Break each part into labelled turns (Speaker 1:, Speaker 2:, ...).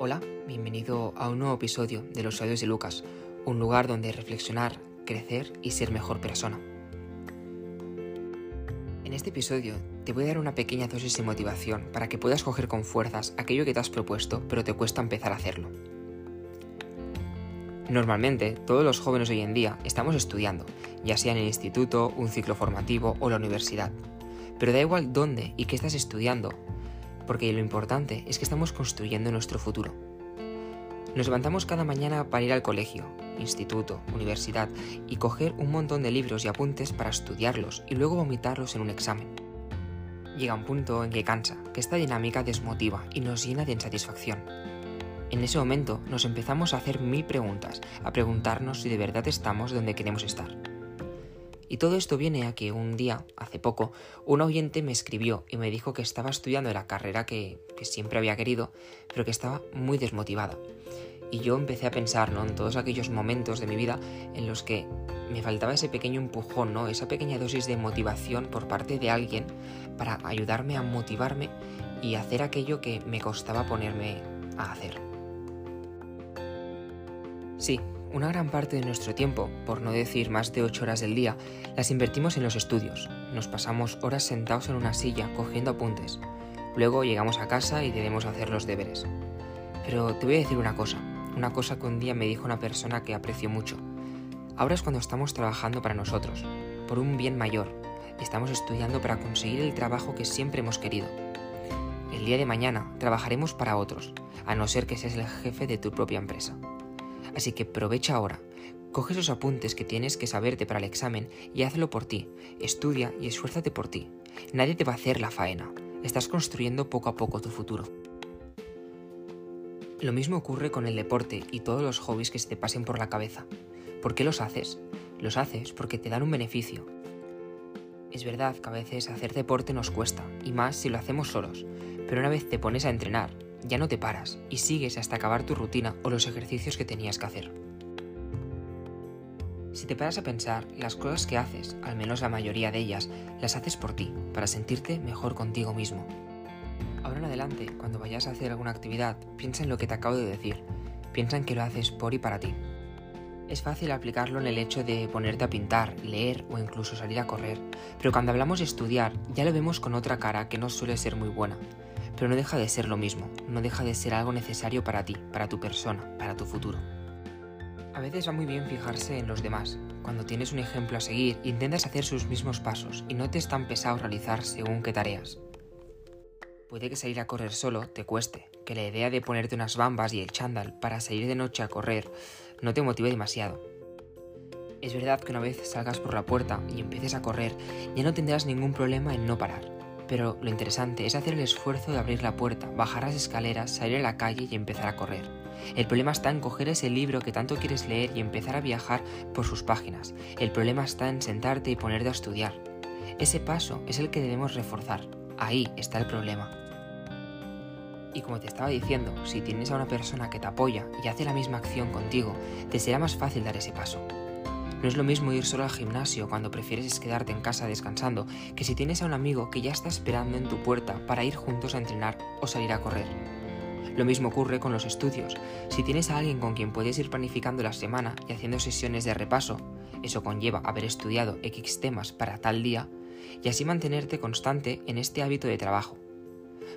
Speaker 1: Hola, bienvenido a un nuevo episodio de Los Audios de Lucas, un lugar donde reflexionar, crecer y ser mejor persona. En este episodio te voy a dar una pequeña dosis de motivación para que puedas coger con fuerzas aquello que te has propuesto pero te cuesta empezar a hacerlo. Normalmente, todos los jóvenes hoy en día estamos estudiando, ya sea en el instituto, un ciclo formativo o la universidad. Pero da igual dónde y qué estás estudiando, porque lo importante es que estamos construyendo nuestro futuro. Nos levantamos cada mañana para ir al colegio, instituto, universidad y coger un montón de libros y apuntes para estudiarlos y luego vomitarlos en un examen. Llega un punto en que cansa, que esta dinámica desmotiva y nos llena de insatisfacción. En ese momento nos empezamos a hacer mil preguntas, a preguntarnos si de verdad estamos donde queremos estar. Y todo esto viene a que un día, hace poco, un oyente me escribió y me dijo que estaba estudiando la carrera que, siempre había querido, pero que estaba muy desmotivada. Y yo empecé a pensar ¿no? en todos aquellos momentos de mi vida en los que me faltaba ese pequeño empujón, ¿no? esa pequeña dosis de motivación por parte de alguien para ayudarme a motivarme y hacer aquello que me costaba ponerme a hacer. Sí, una gran parte de nuestro tiempo, por no decir más de 8 horas del día, las invertimos en los estudios. Nos pasamos horas sentados en una silla cogiendo apuntes. Luego llegamos a casa y debemos hacer los deberes. Pero te voy a decir una cosa, una cosa que un día me dijo una persona que aprecio mucho. Ahora es cuando estamos trabajando para nosotros, por un bien mayor. Estamos estudiando para conseguir el trabajo que siempre hemos querido. El día de mañana trabajaremos para otros, a no ser que seas el jefe de tu propia empresa. Así que aprovecha ahora. Coge esos apuntes que tienes que saberte para el examen y hazlo por ti. Estudia y esfuérzate por ti. Nadie te va a hacer la faena. Estás construyendo poco a poco tu futuro. Lo mismo ocurre con el deporte y todos los hobbies que se te pasen por la cabeza. ¿Por qué los haces? Los haces porque te dan un beneficio. Es verdad que a veces hacer deporte nos cuesta, y más si lo hacemos solos, pero una vez te pones a entrenar, ya no te paras y sigues hasta acabar tu rutina o los ejercicios que tenías que hacer. Si te paras a pensar, las cosas que haces, al menos la mayoría de ellas, las haces por ti, para sentirte mejor contigo mismo. Ahora en adelante, cuando vayas a hacer alguna actividad, piensa en lo que te acabo de decir. Piensa en que lo haces por y para ti. Es fácil aplicarlo en el hecho de ponerte a pintar, leer o incluso salir a correr, pero cuando hablamos de estudiar ya lo vemos con otra cara que no suele ser muy buena pero no deja de ser lo mismo, no deja de ser algo necesario para ti, para tu persona, para tu futuro. A veces va muy bien fijarse en los demás. Cuando tienes un ejemplo a seguir, intentas hacer sus mismos pasos y no te es tan pesado realizar según qué tareas. Puede que salir a correr solo te cueste, que la idea de ponerte unas bambas y el chándal para salir de noche a correr no te motive demasiado. Es verdad que una vez salgas por la puerta y empieces a correr, ya no tendrás ningún problema en no parar pero lo interesante es hacer el esfuerzo de abrir la puerta, bajar las escaleras, salir a la calle y empezar a correr. El problema está en coger ese libro que tanto quieres leer y empezar a viajar por sus páginas. El problema está en sentarte y ponerte a estudiar. Ese paso es el que debemos reforzar. Ahí está el problema. Y como te estaba diciendo, si tienes a una persona que te apoya y hace la misma acción contigo, te será más fácil dar ese paso. No es lo mismo ir solo al gimnasio cuando prefieres quedarte en casa descansando que si tienes a un amigo que ya está esperando en tu puerta para ir juntos a entrenar o salir a correr. Lo mismo ocurre con los estudios. Si tienes a alguien con quien puedes ir planificando la semana y haciendo sesiones de repaso, eso conlleva haber estudiado X temas para tal día, y así mantenerte constante en este hábito de trabajo.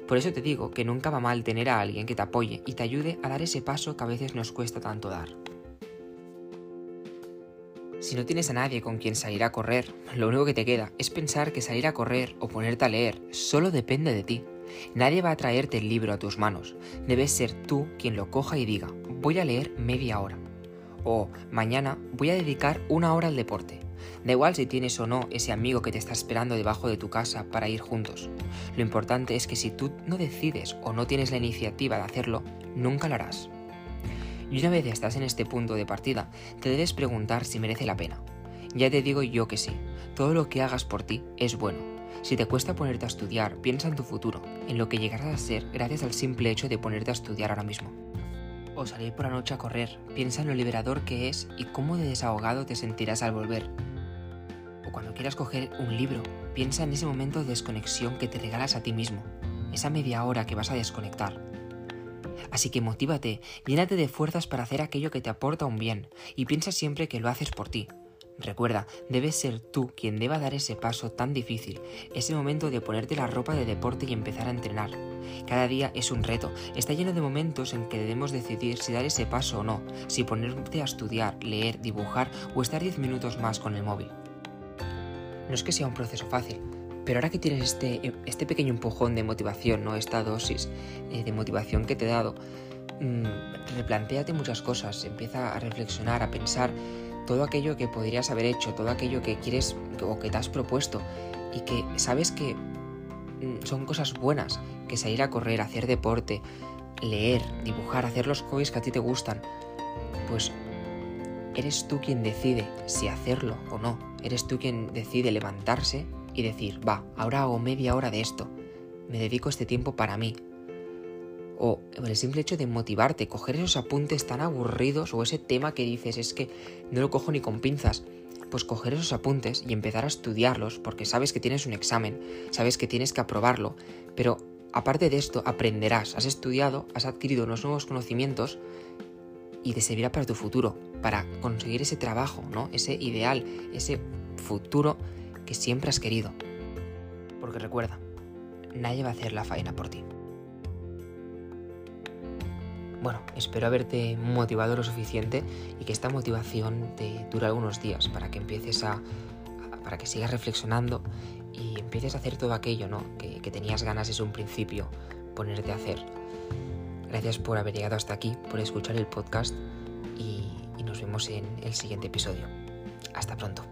Speaker 1: Por eso te digo que nunca va mal tener a alguien que te apoye y te ayude a dar ese paso que a veces nos cuesta tanto dar. Si no tienes a nadie con quien salir a correr, lo único que te queda es pensar que salir a correr o ponerte a leer solo depende de ti. Nadie va a traerte el libro a tus manos. Debes ser tú quien lo coja y diga, voy a leer media hora. O mañana voy a dedicar una hora al deporte. Da igual si tienes o no ese amigo que te está esperando debajo de tu casa para ir juntos. Lo importante es que si tú no decides o no tienes la iniciativa de hacerlo, nunca lo harás. Y una vez estás en este punto de partida, te debes preguntar si merece la pena. Ya te digo yo que sí, todo lo que hagas por ti es bueno. Si te cuesta ponerte a estudiar, piensa en tu futuro, en lo que llegarás a ser gracias al simple hecho de ponerte a estudiar ahora mismo. O salir por la noche a correr, piensa en lo liberador que es y cómo de desahogado te sentirás al volver. O cuando quieras coger un libro, piensa en ese momento de desconexión que te regalas a ti mismo, esa media hora que vas a desconectar Así que motívate, llénate de fuerzas para hacer aquello que te aporta un bien y piensa siempre que lo haces por ti. Recuerda, debes ser tú quien deba dar ese paso tan difícil, ese momento de ponerte la ropa de deporte y empezar a entrenar. Cada día es un reto, está lleno de momentos en que debemos decidir si dar ese paso o no, si ponerte a estudiar, leer, dibujar o estar 10 minutos más con el móvil. No es que sea un proceso fácil, pero ahora que tienes este, este pequeño empujón de motivación, ¿no? esta dosis eh, de motivación que te he dado, mmm, replantéate muchas cosas, empieza a reflexionar, a pensar todo aquello que podrías haber hecho, todo aquello que quieres o que te has propuesto y que sabes que mm, son cosas buenas, que salir a correr, hacer deporte, leer, dibujar, hacer los hobbies que a ti te gustan, pues eres tú quien decide si hacerlo o no. Eres tú quien decide levantarse y decir, va, ahora hago media hora de esto. Me dedico este tiempo para mí, o el simple hecho de motivarte, coger esos apuntes tan aburridos o ese tema que dices es que no lo cojo ni con pinzas, pues coger esos apuntes y empezar a estudiarlos porque sabes que tienes un examen, sabes que tienes que aprobarlo, pero aparte de esto aprenderás, has estudiado, has adquirido unos nuevos conocimientos y te servirá para tu futuro, para conseguir ese trabajo, ¿no? Ese ideal, ese futuro que siempre has querido. Porque recuerda, nadie va a hacer la faena por ti. Bueno, espero haberte motivado lo suficiente y que esta motivación te dure algunos días para que empieces a, para que sigas reflexionando y empieces a hacer todo aquello ¿no? que, tenías ganas desde un principio ponerte a hacer. Gracias por haber llegado hasta aquí, por escuchar el podcast y nos vemos en el siguiente episodio. Hasta pronto.